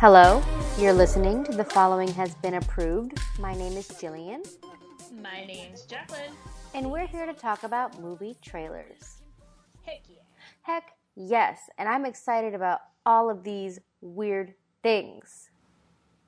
Hello, you're listening to The Following Has Been Approved. My name is Jillian, My name's Jacqueline. and we're here to talk about movie trailers. Heck yeah. Heck yes, and I'm excited about all of these weird things.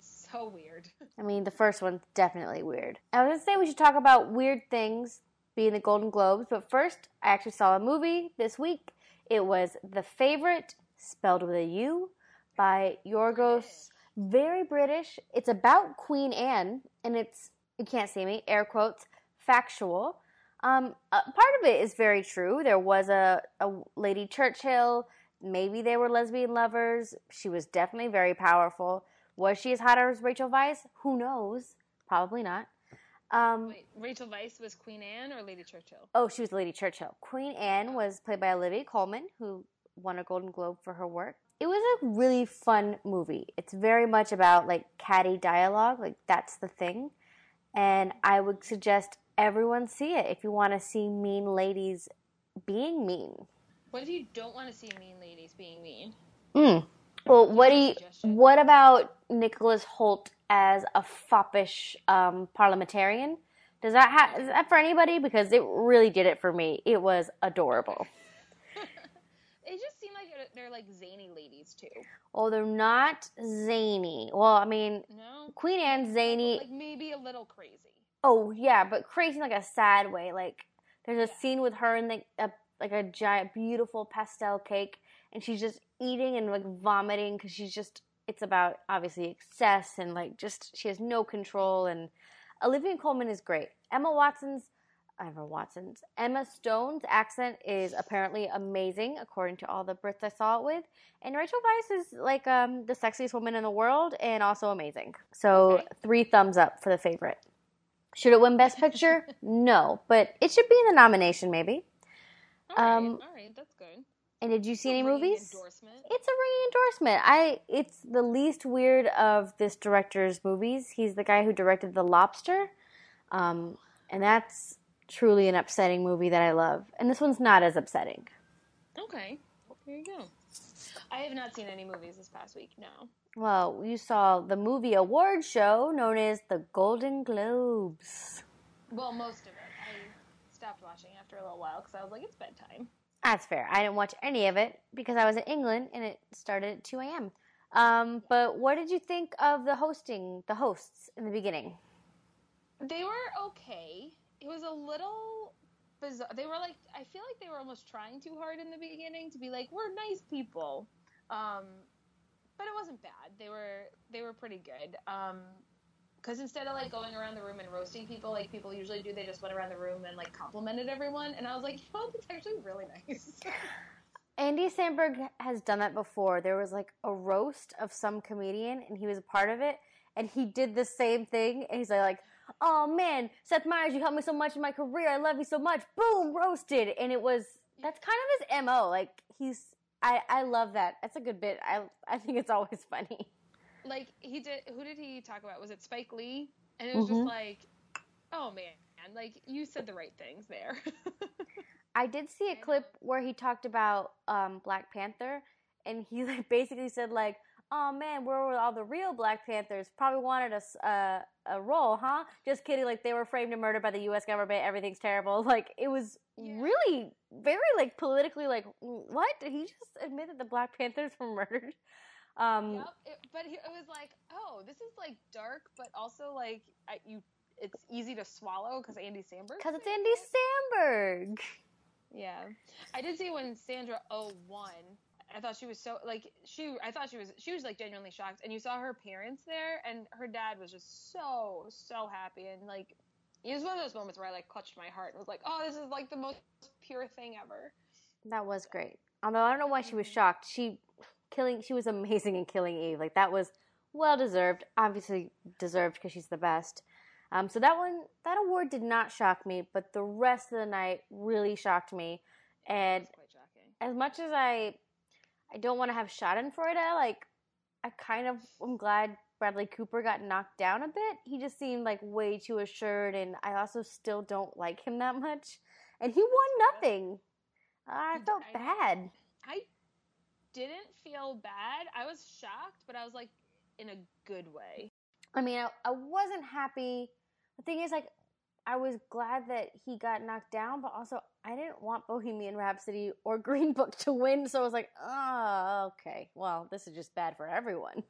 So weird. I mean, the first one's definitely weird. I was gonna say we should talk about weird things being the Golden Globes, but first, I actually saw a movie this week. It was The Favorite, spelled with a U, by Yorgos. Very British. It's about Queen Anne, and it's, you can't see me, air quotes, factual. Um, uh, part of it is very true. There was a, a Lady Churchill. Maybe they were lesbian lovers. She was definitely very powerful. Was she as hot as Rachel Weisz? Who knows? Probably not. Um, Wait, Rachel Weisz was Queen Anne or Lady Churchill? oh, she was Lady Churchill. Queen Anne was played by Olivia Colman, who won a Golden Globe for her work. It was a really fun movie. It's very much about like catty dialogue, like that's the thing. And I would suggest everyone see it if you want to see mean ladies being mean. What if you don't want to see mean ladies being mean? Mm. Well, what do you? What about Nicholas Hoult as a foppish um, parliamentarian? Does that ha- is that for anybody? Because it really did it for me. It was adorable. It just seemed like they're, like zany ladies too. Oh, they're not zany. Well, I mean, No? Queen Anne's zany. Like maybe a little crazy. Oh yeah, but crazy in like a sad way. Like there's a scene with her and like a like a giant, beautiful pastel cake, and she's just eating and like vomiting because she's just. It's about obviously excess and like just she has no control. And Olivia Colman is great. Emma Watson's. Emma Watson's. Emma Stone's accent is apparently amazing, according to all the Brits I saw it with. And Rachel Weisz is like um, the sexiest woman in the world and also amazing. So Okay. three thumbs up for the favorite. Should it win Best Picture? no, but it should be in the nomination, maybe. All right, Um, all right, that's good. And did you see any movies? Endorsement. It's a ringing endorsement. I. It's the least weird of this director's movies. He's the guy who directed The Lobster, um, and that's truly an upsetting movie that I love. And this one's not as upsetting. Okay. There you go. I have not seen any movies this past week. No. Well, you saw the movie award show known as the Golden Globes. Well, most of it. I stopped watching after a little while because I was like, it's bedtime. That's fair. I didn't watch any of it because I was in England and it started at 2 a.m. Um, but what did you think of the hosting, the hosts in the beginning? They were okay. It was a little bizarre. They were like, I feel like they were almost trying too hard in the beginning to be like, we're nice people. Um, but it wasn't bad. They were they were pretty good. Um, because instead of like going around the room and roasting people like people usually do, they just went around the room and like complimented everyone. And I was like, you know, that's actually really nice. Andy Samberg has done that before. There was like a roast of some comedian and he was a part of it and he did the same thing and he's like, "Oh man, Seth Meyers, you helped me so much in my career. I love you so much." Boom, roasted. And it was that's kind of his MO. Like he's I I love that. That's a good bit. I I think it's always funny. like he did. Who did he talk about? Was it Spike Lee? And it was Mhm. just like, oh man, like you said the right things there. I did see a clip where he talked about um, Black Panther, and he like basically said like, "Oh man, where were all the real Black Panthers? Probably wanted a uh, a role, huh? Just kidding. Like they were framed and murdered by the U.S. government. Everything's terrible. Like it was Yeah. really very like politically like what? Did he just admit that the Black Panthers were murdered? Um, Yep, it, but he, it was like, oh, this is like dark, but also like I, you, it's easy to swallow because Andy Samberg. Because it's Andy it. Samberg. Yeah, I did see when Sandra O won. I thought she was so like she. I thought she was she was like genuinely shocked, and you saw her parents there, and her dad was just so so happy, and like it was one of those moments where I like clutched my heart and was like, oh, this is like the most pure thing ever. That was great. Although I don't know why she was shocked. She killing she was amazing in killing Eve. Like that was well deserved. Obviously deserved because she's the best. Um, so that one that award did not shock me, but the rest of the night really shocked me. And It's quite shocking. as much as I I don't want to have Schadenfreude, like I kind of am glad Bradley Cooper got knocked down a bit. He just seemed like way too assured, and I also still don't like him that much. And he won nothing. I felt I bad. I didn't feel bad. I was shocked, but I was like, in a good way. I mean, I, I wasn't happy. The thing is, like, I was glad that he got knocked down, but also I didn't want Bohemian Rhapsody or Green Book to win, so I was like, oh, okay. Well, this is just bad for everyone.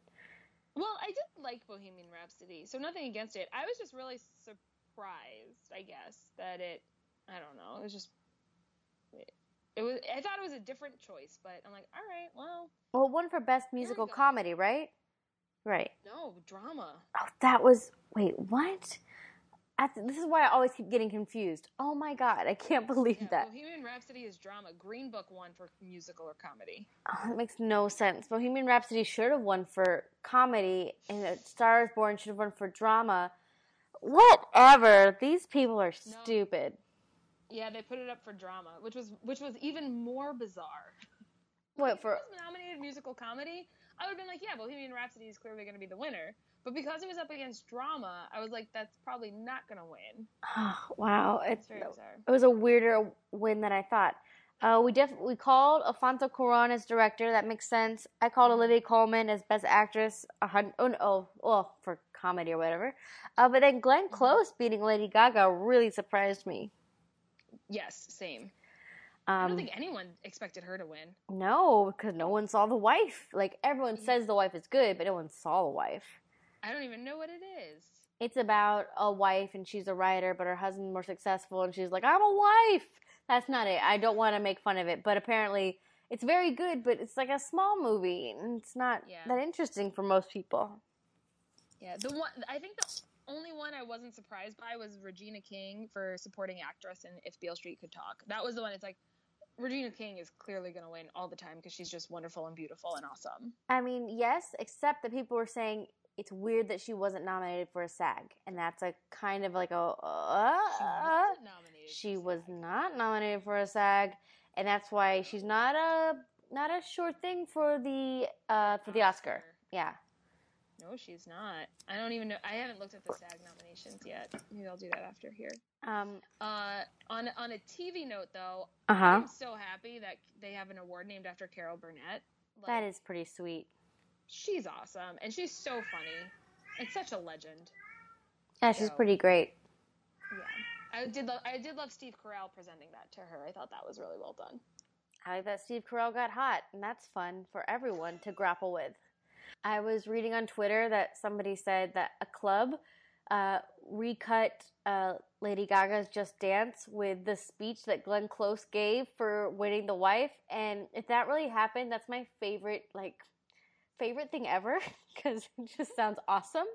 Well, I did like Bohemian Rhapsody, so nothing against it. I was just really surprised, I guess, that it. I don't know. It was just. It, it was. I thought it was a different choice, but I'm like, all right, well. Well, one for best musical comedy, right? Right. No drama. Oh, that was. Wait, what? This is why I always keep getting confused. Oh my god, I can't believe yeah, that. Bohemian Rhapsody is drama. Green Book won for musical or comedy. Oh, that makes no sense. Bohemian Rhapsody should have won for comedy, and Stars Born should have won for drama. Whatever. These people are no. stupid. Yeah, they put it up for drama, which was which was even more bizarre. What for? nominated musical comedy, I would have been like, yeah, Bohemian Rhapsody is clearly going to be the winner. But because it was up against drama, I was like, that's probably not going to win. Oh, wow. It's, very bizarre. It was a weirder win than I thought. Uh, we def- we called Alfonso Cuarón as director. That makes sense. I called mm-hmm. Olivia Colman as best actress. Hun- oh, no, well, for comedy or whatever. Uh, but then Glenn mm-hmm. Close beating Lady Gaga really surprised me. Yes, same. Um, I don't um, think anyone expected her to win. No, because no one saw the wife. Like everyone says the wife is good, but no one saw the wife. I don't even know what it is. It's about a wife and she's a writer, but her husband's more successful, and she's like, "I'm a wife." That's not it. I don't want to make fun of it, but apparently it's very good. But it's like a small movie, and it's not yeah. that interesting for most people. Yeah, the one I think the only one I wasn't surprised by was Regina King for supporting actress in If Beale Street Could Talk. That was the one. It's like Regina King is clearly going to win all the time because she's just wonderful and beautiful and awesome. I mean, yes, except that people were saying it's weird that she wasn't nominated for a SAG, and that's a kind of like a. Uh, she, she was not nominated for a SAG, and that's why she's not a not a sure thing for the uh, for the Oscar. Oscar. Yeah. No, she's not. I don't even know. I haven't looked at the SAG nominations yet. Maybe I'll do that after here. Um. Uh. On on a TV note, though, uh-huh. I'm so happy that they have an award named after Carol Burnett. Like, that is pretty sweet. She's awesome, and she's so funny. It's such a legend. Yeah, she's so, pretty great. Yeah, I did. Lo- I did love Steve Carell presenting that to her. I thought that was really well done. I like that Steve Carell got hot, and that's fun for everyone to grapple with. I was reading on Twitter that somebody said that a club uh, recut uh, Lady Gaga's Just Dance with the speech that Glenn Close gave for winning the wife. And if that really happened, that's my favorite, like, favorite thing ever because it just sounds awesome.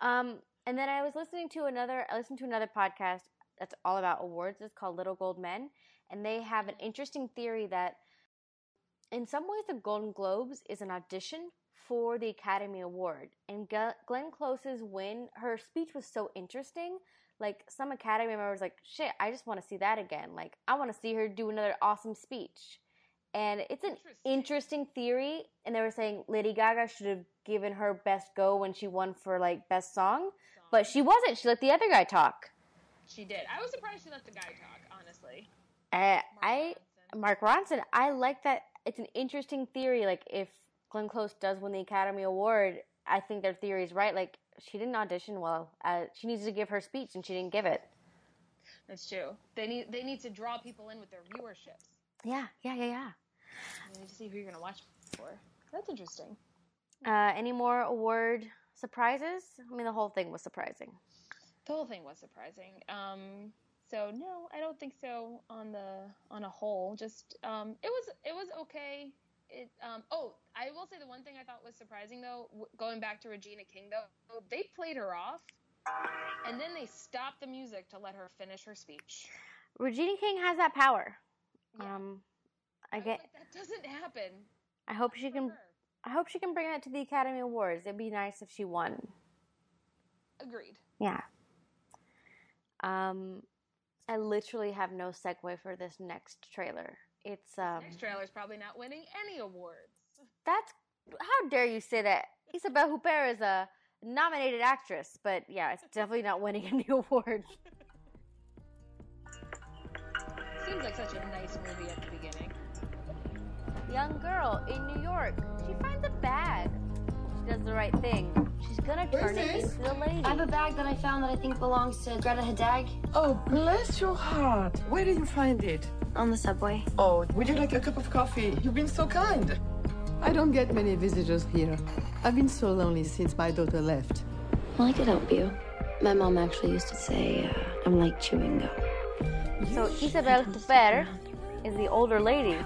Um, and then I was listening to another, I listened to another podcast that's all about awards. It's called Little Gold Men. And they have an interesting theory that in some ways the Golden Globes is an audition for the Academy Award. And Glenn Close's win, her speech was so interesting. Like some Academy members, like, shit, I just want to see that again. Like, I want to see her do another awesome speech. And it's an interesting. interesting theory. And they were saying Lady Gaga should have given her best go when she won for like best song, song. but she wasn't. She let the other guy talk. She did. I was surprised she let the guy talk. Honestly, uh, Mark I Ronson. Mark Ronson. I like that. It's an interesting theory. Like if Glenn Close does win the Academy Award, I think their theory is right. Like she didn't audition well. Uh, she needs to give her speech, and she didn't give it. That's true. They need they need to draw people in with their viewerships. Yeah, yeah, yeah, yeah. You need to see who you're gonna watch for. That's interesting. Uh, any more award surprises? I mean, the whole thing was surprising. The whole thing was surprising. Um, so no, I don't think so on the on a whole. Just um, it was it was okay it um oh i will say the one thing i thought was surprising though w- going back to regina king though they played her off and then they stopped the music to let her finish her speech regina king has that power yeah. um i, I get like, doesn't happen i hope she can her. i hope she can bring that to the academy awards it'd be nice if she won agreed yeah um i literally have no segue for this next trailer it's um. Next trailer's probably not winning any awards. That's how dare you say that? Isabelle Huppert is a nominated actress, but yeah, it's definitely not winning any awards. Seems like such a nice movie at the beginning. Young girl in New York. She finds a bag. she does the right thing. She's gonna turn it into the lady. I have a bag that I found that I think belongs to Greta Hideg Oh, bless your heart. Where did you find it? on the subway. Oh, would you like a cup of coffee? You've been so kind. I don't get many visitors here. I've been so lonely since my daughter left. Well, I could help you. My mom actually used to say uh, I'm like chewing gum. So Isabelle Huppert is the older lady.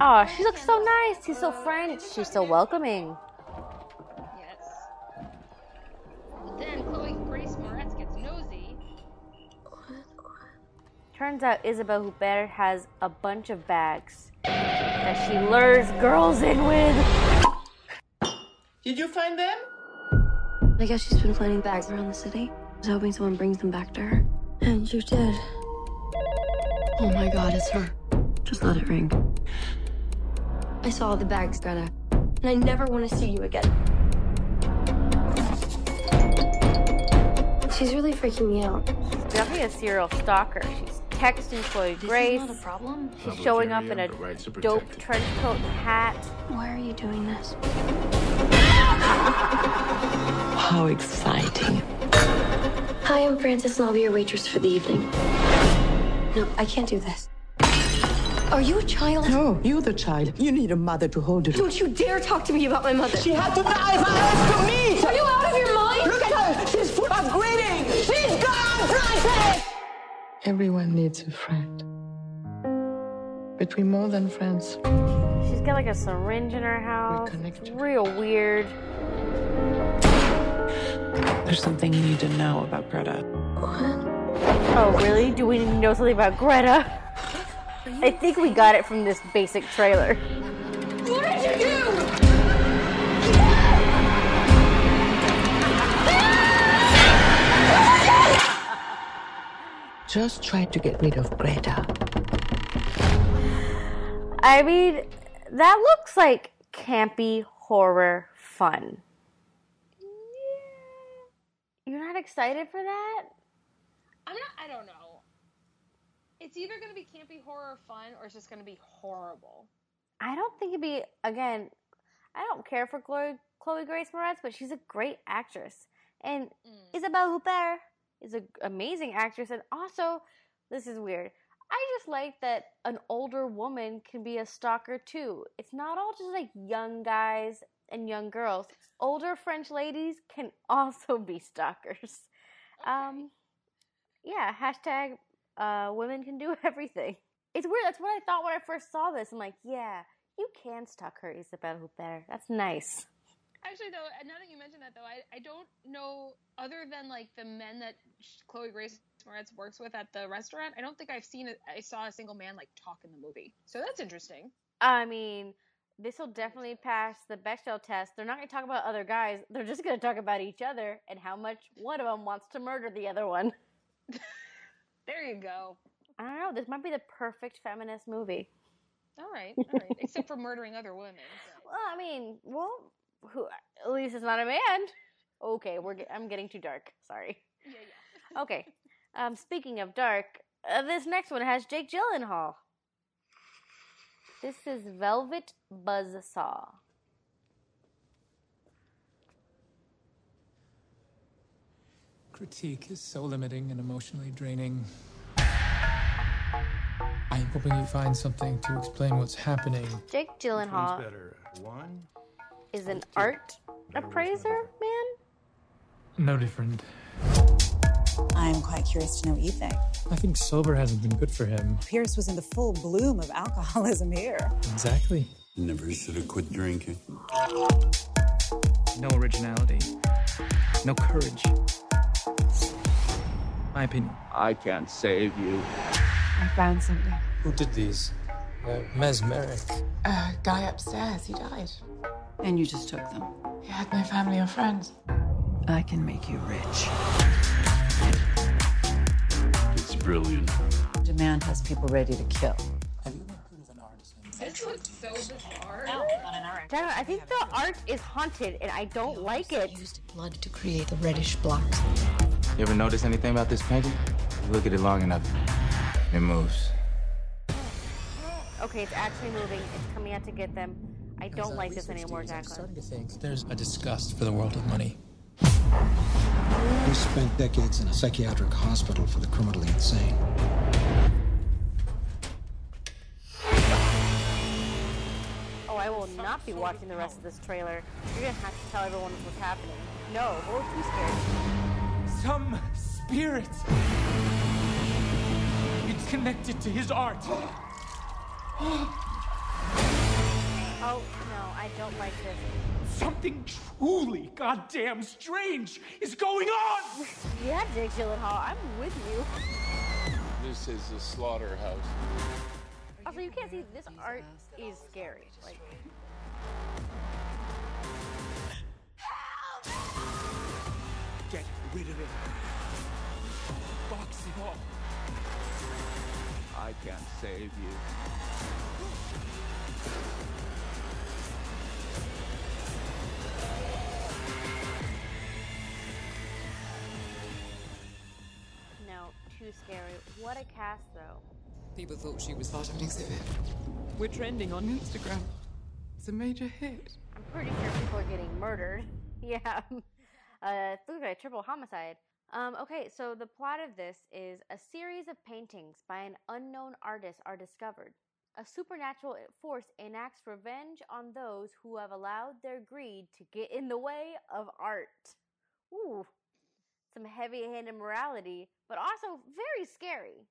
Oh, she looks so nice. She's so French. She's so welcoming. Yes. But then Chloe Grace Moretz gets nosy. Turns out Isabelle Huppert has a bunch of bags that she lures girls in with. Did you find them? I guess she's been planting bags around the city. I was hoping someone brings them back to her. And you did. Oh my god, it's her. Just let it ring. I saw the bags, Greta. And I never want to see you again. She's really freaking me out. She's definitely a serial stalker. She's texting Chloe Grace. This is not a problem. She's showing up in a dope trench coat and hat. Why are you doing this? How exciting. Hi, I'm Frances, and I'll be your waitress for the evening. No, I can't do this. Are you a child? No, you're the child. You need a mother to hold you. Don't you dare talk to me about my mother. She had to die for us to meet! Are you out of your mind? Look at her! She's full of greeting! She's gone, Frances! Everyone needs a friend. But we're more than friends. She's got like a syringe in her house. It's real weird. There's something you need to know about Greta. What? Oh, really? Do we need to know something about Greta? I think we got it from this basic trailer. What did you do? Just try to get rid of Greta. I mean, that looks like campy horror fun. You're not excited for that? I'm not. I don't know. It's either going to be campy horror fun or it's just going to be horrible. I don't think it'd be again. I don't care for Chloe, Chloe Grace Moretz, but she's a great actress, and Isabelle Huppert is an amazing actress. And also, this is weird. I just like that an older woman can be a stalker too. It's not all just like young guys and young girls. Older French ladies can also be stalkers. Um, yeah. Hashtag uh, women can do everything. It's weird. That's what I thought when I first saw this. I'm like, yeah, you can stalk her, Isabelle Huppert. That's nice. Actually, though, now that you mention that, though, I, I don't know other than like the men that Chloe Grace Moretz works with at the restaurant. I don't think I've seen it. I saw a single man like talk in the movie, so that's interesting. I mean, this will definitely pass the Bechdel test. They're not going to talk about other guys. They're just going to talk about each other and how much one of them wants to murder the other one. There you go. I don't know. This might be the perfect feminist movie. All right, all right. Except for murdering other women. but- Well, I mean, well, who? At least it's not a man. Okay, we're. Get, I'm getting too dark. Sorry. Yeah, yeah. Okay. Um, speaking of dark, uh, this next one has Jake Gyllenhaal. This is Velvet Buzzsaw. Critique is so limiting and emotionally draining. I'm hoping you find something to explain what's happening. Jake Gyllenhaal better? One? is an art appraiser man. No different. I'm quite curious to know what you think. I think sober hasn't been good for him. Piers was in the full bloom of alcoholism here. Exactly. Never should have quit drinking. No originality. No courage. My opinion. I can't save you. I found something. Who did these? They're mesmeric. A guy upstairs, he died. And you just took them. He had no family or friends. I can make you rich. It's brilliant. Demand has people ready to kill. Have you ever heard of an artist This looks so bizarre. Damn it, I think the art is haunted and I don't like it. Used blood to create the reddish blocks. You ever notice anything about this painting? You look at it long enough, it moves. Okay, it's actually moving. It's coming out to get them. I don't like this anymore, I'm Jacqueline. starting to think there's a disgust for the world of money. We spent decades in a psychiatric hospital for the criminally insane. Oh, I will not be watching the rest of this trailer. You're gonna have to tell everyone what's happening. No, we're too scared. Some spirit. It's connected to his art. Oh no, I don't like this. Something truly goddamn strange is going on. Yeah, Jake Gyllenhaal, I'm with you. This is a slaughterhouse. Also, you can't see this art is scary. Like, rid of it. Box it off. I can't save you. no, too scary. What a cast, though. People thought she was part of an exhibit. We're trending on Instagram. It's a major hit. I'm pretty sure people are getting murdered. Yeah. Uh, it like a triple homicide. Um, okay, so the plot of this is a series of paintings by an unknown artist are discovered. A supernatural force enacts revenge on those who have allowed their greed to get in the way of art. Ooh, some heavy handed morality, but also very scary.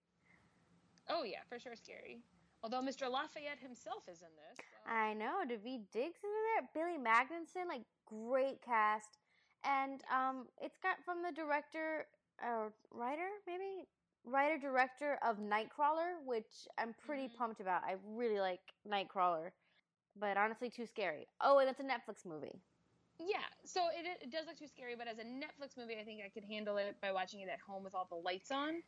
Oh yeah, for sure scary. Although Mr. Lafayette himself is in this. so- I know, Daveed Diggs is in there. Billy Magnussen, like great cast, and um, it's got from the director, uh, writer maybe, writer director of Nightcrawler, which I'm pretty pumped about. I really like Nightcrawler, but honestly, too scary. Oh, and it's a Netflix movie. Yeah, so it, it does look too scary, but as a Netflix movie, I think I could handle it by watching it at home with all the lights on.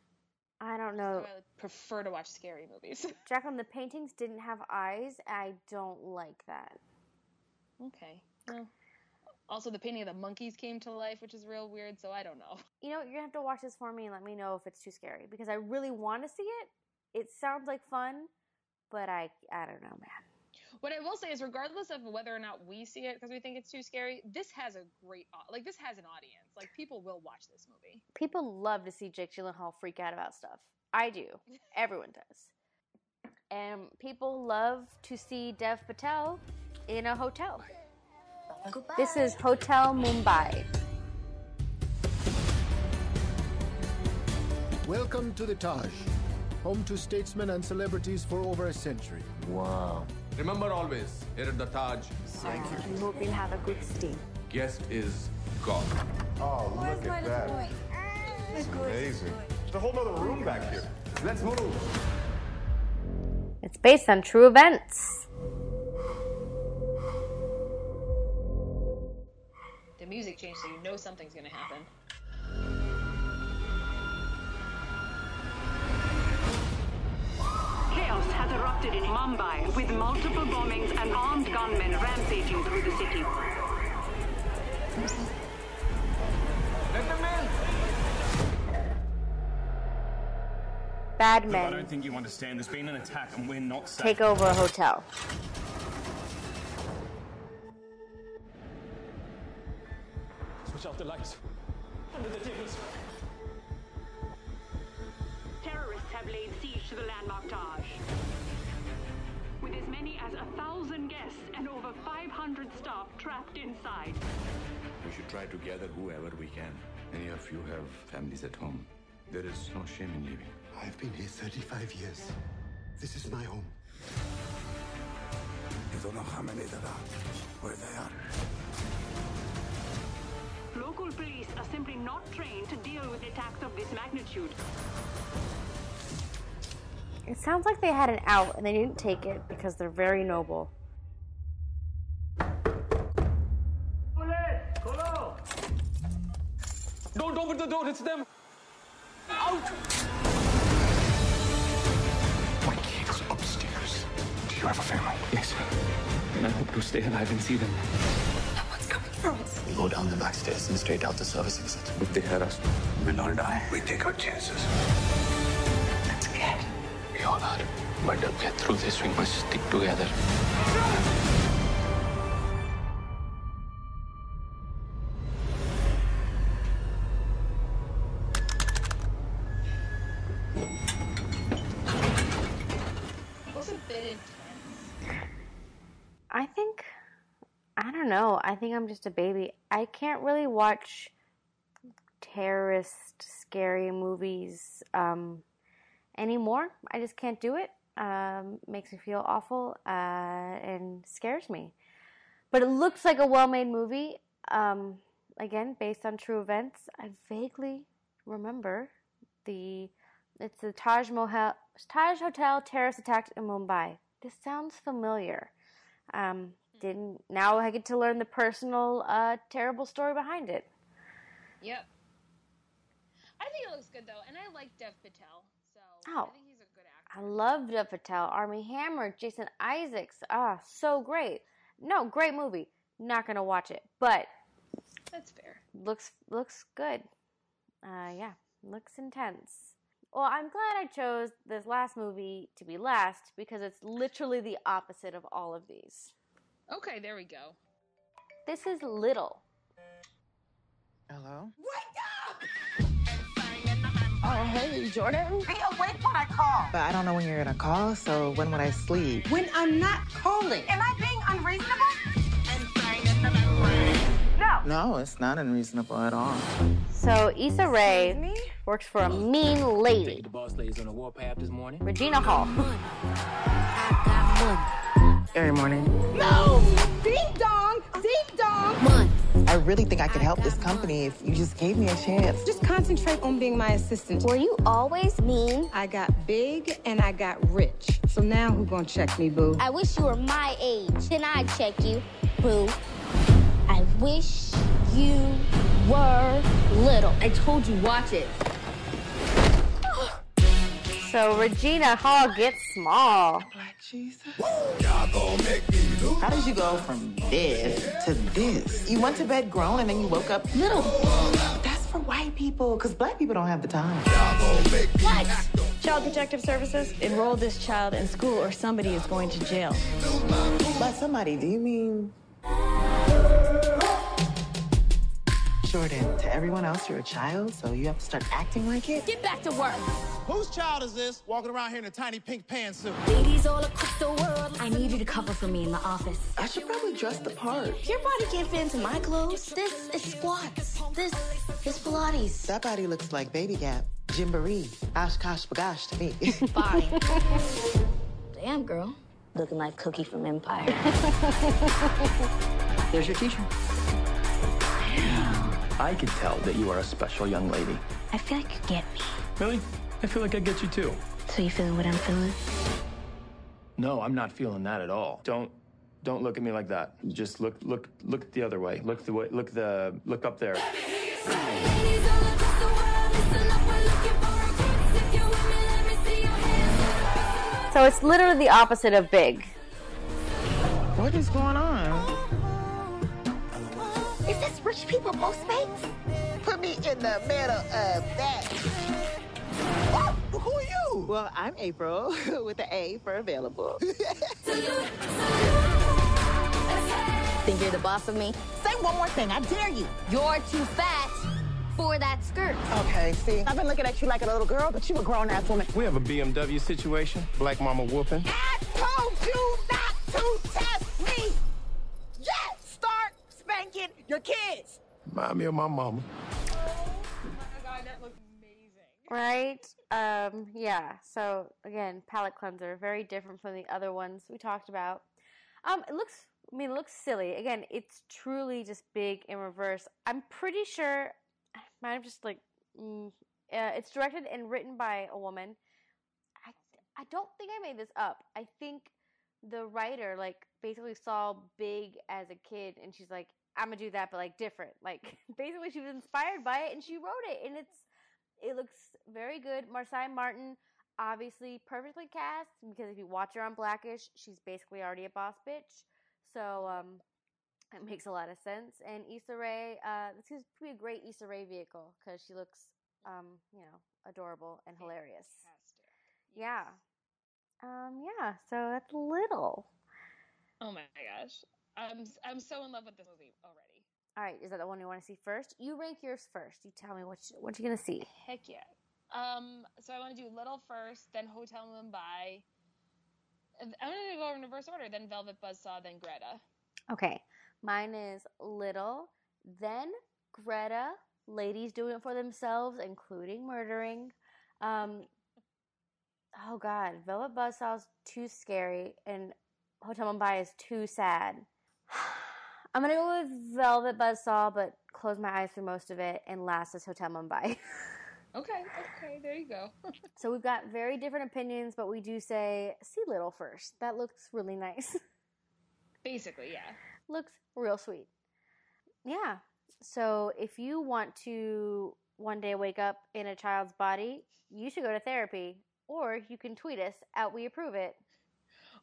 I don't know. So I prefer to watch scary movies. Jacqueline, the paintings didn't have eyes. I don't like that. okay. Well, also, the painting of the monkeys came to life, which is real weird, so I don't know. You know, you're gonna have to watch this for me and let me know if it's too scary because I really want to see it. It sounds like fun, but I I don't know, man. What I will say is, regardless of whether or not we see it because we think it's too scary, this has a great, like, this has an audience. Like, people will watch this movie. People love to see Jake Gyllenhaal freak out about stuff. I do. Everyone does. And people love to see Dev Patel in a hotel. Oh, This is Hotel Mumbai. Welcome to the Taj, home to statesmen and celebrities for over a century. Wow. Remember always, here at the Taj, Thank you. We hope we'll have a good stay. guest is God. Oh, look at that. It's amazing. There's a whole other room back here. Let's move. It's based on true events. So you know something's gonna happen. Chaos has erupted in Mumbai with multiple bombings and armed gunmen rampaging through the city. Let them in! Bad I don't think you understand. There's been an attack and we're not safe. take over a hotel. Switch off the lights. Under the tables. Terrorists have laid siege to the landmark Taj. With as many as a thousand guests and over 500 staff trapped inside. We should try to gather whoever we can. Many of you have families at home. There is no shame in leaving. I've been here 35 years. This is my home. You don't know how many there are, where they are. Local police are simply not trained to deal with attacks of this magnitude. It sounds like they had an out and they didn't take it because they're very noble. Don't open the door, it's them! Out! My kids upstairs. Do you have a family? Yes. And I hope to stay alive and see them. What's coming for us? We go down the back stairs and straight out the service exit. If they hear us, We'll all die. We take our chances. I'm scared. We all are. But to get through this, we must stick together. Think I'm just a baby. I can't really watch terrorist scary movies um, anymore. I just can't do it. Um, makes me feel awful uh, and scares me. But it looks like a well-made movie. Um, again, based on true events. I vaguely remember the it's the Taj Mahal Taj Hotel terrorist attack in Mumbai. This sounds familiar. Um, didn't now I get to learn the personal uh, terrible story behind it. Yep. I think it looks good though, and I like Dev Patel, so Oh. I think he's a good actor. I love Dev Patel, Armie Hammer, Jason Isaacs. Ah, so great. No, great movie. Not gonna watch it, but That's fair. looks looks good. Uh, yeah, looks intense. Well, I'm glad I chose this last movie to be last because it's literally the opposite of all of these. Okay, there we go. This is Little. Hello? Wake up! Oh, hey, Jordan. Be awake when I call. But I don't know when you're gonna call, so when would I sleep? When I'm not calling. Am I being unreasonable? No. No, it's not unreasonable at all. So Issa Rae works for a mean lady, The boss lady's on the warpath this morning. Regina Hall. Every morning. No! Ding dong! Ding dong! One. I really think I could help this company if you just gave me a chance. Just concentrate on being my assistant. Were you always mean? I got big and I got rich. So now who gonna check me, boo? I wish you were my age. Then I'd check you, boo. I wish you were little. I told you, watch it. So Regina Hall gets small. How did you go from this to this? You went to bed grown and then you woke up little. That's for white people, because black people don't have the time. What? Child Protective Services, enroll this child in school or somebody is going to jail. By somebody, do you mean? Jordan, to everyone else, you're a child, so you have to start acting like it? Get back to work. Whose child is this walking around here in a tiny pink pantsuit? Ladies all across the world. I need you to cover for me in the office. I should probably dress the part. Your body can't fit into my clothes. This is squats. This is Pilates. That body looks like Baby Gap, Gymboree, OshKosh B'gosh to me. Fine. Damn, girl. Looking like Cookie from Empire. There's your teacher. I can tell that you are a special young lady. I feel like you get me. Really? I feel like I get you too. So you feeling what I'm feeling? No, I'm not feeling that at all. Don't don't look at me like that. Just look look look the other way. Look the way look the look up there. So it's literally the opposite of big. What is going on? Is this rich people Postmates? Put me in the middle of that. Who are you? Well, I'm April with the A for available. Think you're the boss of me? Say one more thing. I dare you. You're too fat for that skirt. Okay, see, I've been looking at you like a little girl, but you a grown ass woman. We have a BMW situation. Black mama whooping. I told you not to test me. Yes, start spanking your kids. Remind me of my mama. Right? Um, yeah. So again, palate cleanser, very different from the other ones we talked about. Um, it looks I mean it looks silly. Again, it's truly just big in reverse. I'm pretty sure I might have just like mm, uh, it's directed and written by a woman. I I don't think I made this up. I think the writer like basically saw Big as a kid and she's like, I'm gonna do that but like different. Like basically she was inspired by it and she wrote it and it's it looks very good. Marsai Martin, obviously perfectly cast because if you watch her on Blackish, she's basically already a boss bitch. So um, it makes a lot of sense. And Issa Rae, uh, this is be a great Issa Rae vehicle because she looks, um, you know, adorable and hilarious. Yeah. Um, yeah. So that's little. Oh my gosh. I'm I'm so in love with this movie already. All right, is that the one you want to see first? You rank yours first. You tell me what you, what you're gonna see. Heck yeah. Um, so I want to do Little first, then Hotel Mumbai, I'm gonna go in reverse order. Then Velvet Buzzsaw, then Greta. Okay, mine is Little, then Greta. Ladies doing it for themselves, including murdering. Um, oh God, Velvet Buzzsaw's too scary, and Hotel Mumbai is too sad. I'm gonna go with Velvet Buzzsaw, but close my eyes for most of it, and last is Hotel Mumbai. Okay, okay, there you go. so we've got very different opinions, but we do say see Little first. That looks really nice. Basically, yeah. looks real sweet. Yeah. So if you want to one day wake up in a child's body, you should go to therapy, or you can tweet us at We Approve It.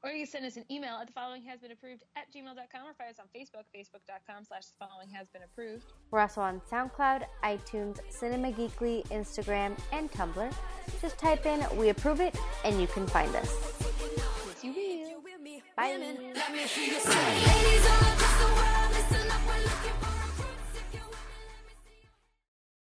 Or you can send us an email at the following has been approved at gmail.com or find us on Facebook, facebook.com slash the following has been approved. We're also on SoundCloud, iTunes, Cinema Geekly, Instagram, and Tumblr. Just type in we approve it and you can find us. You will. Bye.